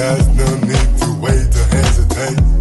There's no need to wait or hesitate.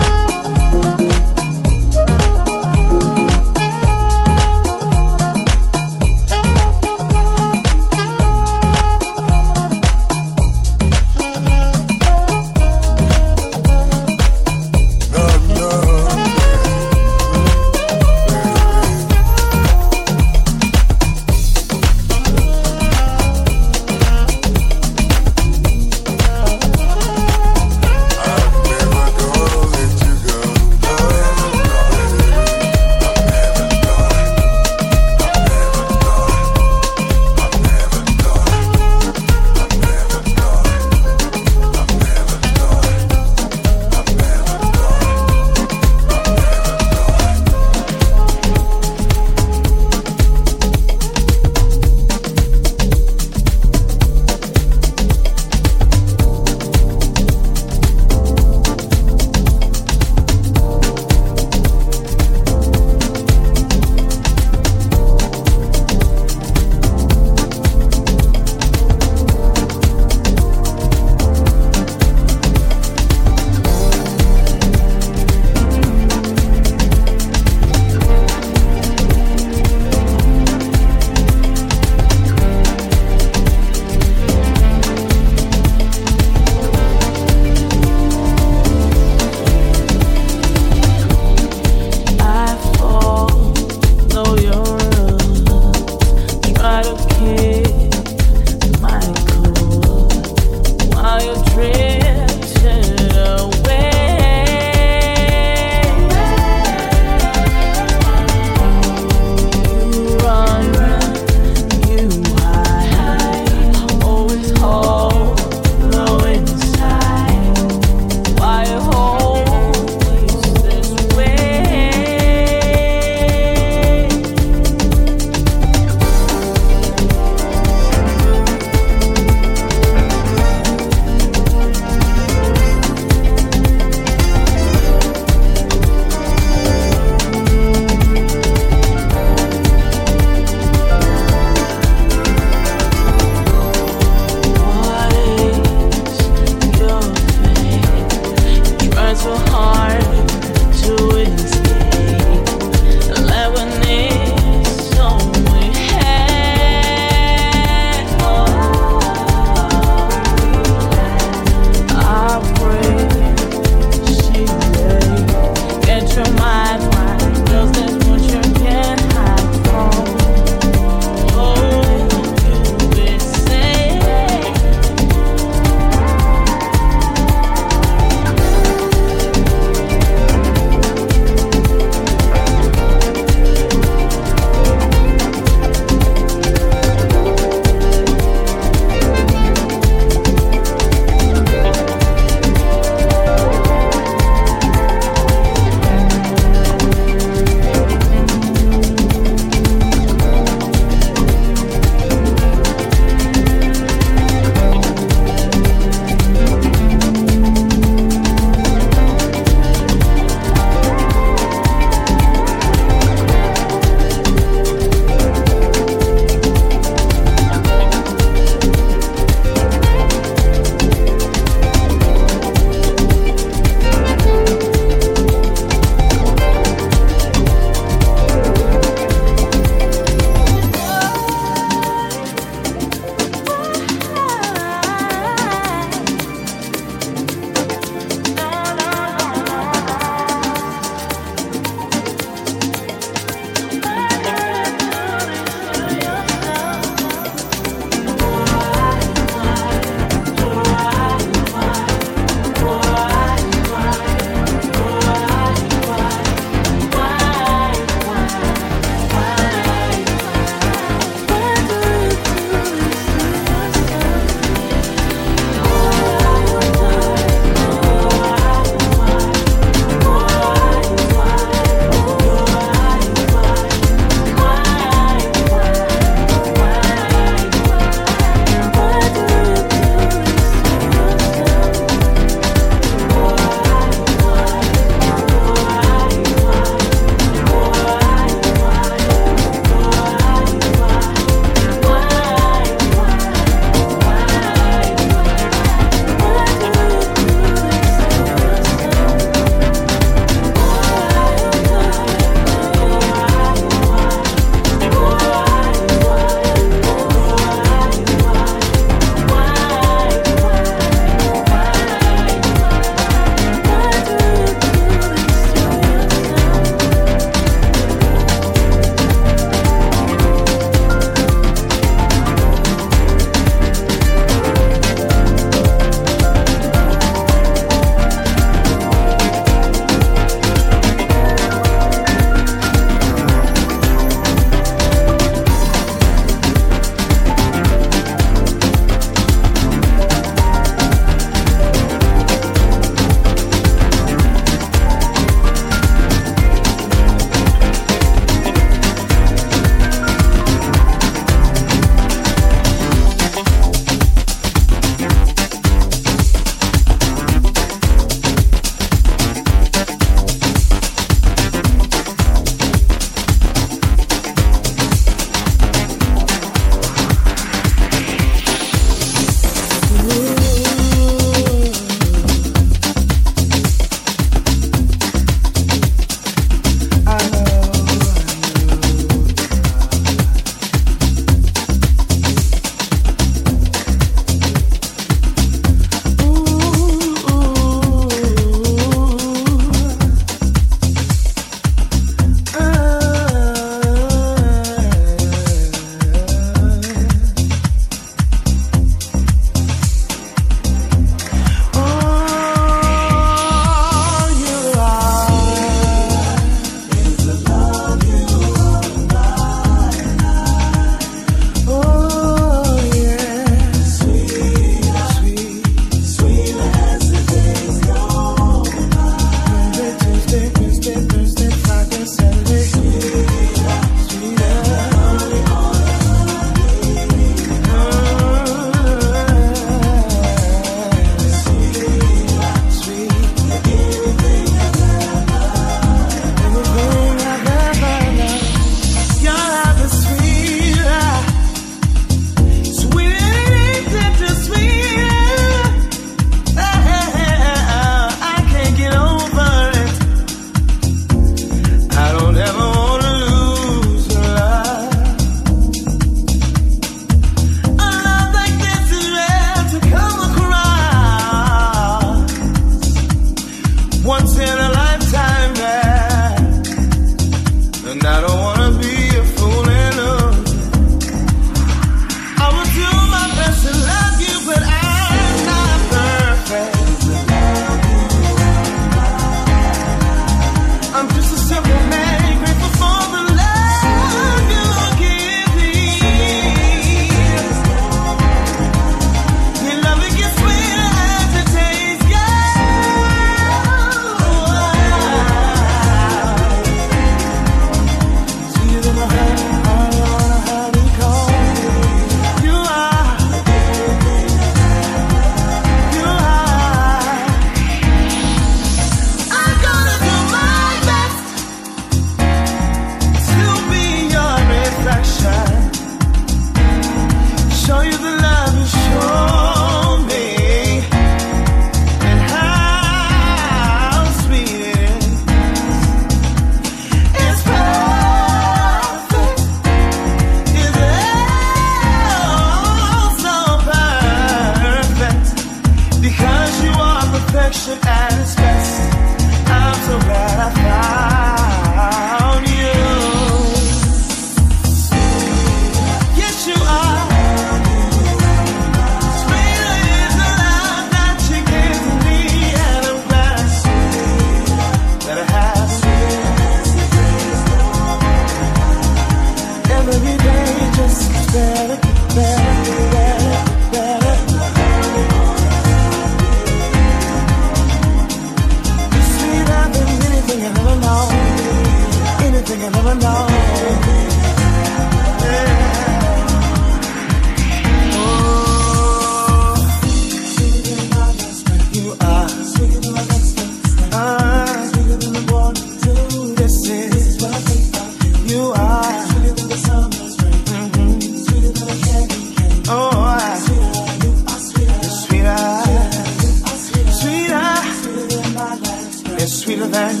It's sweeter than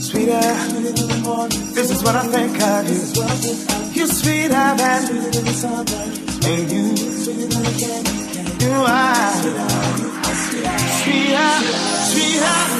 sweeter. This is what I think I do. You're sweeter than and you You are sweeter, sweeter.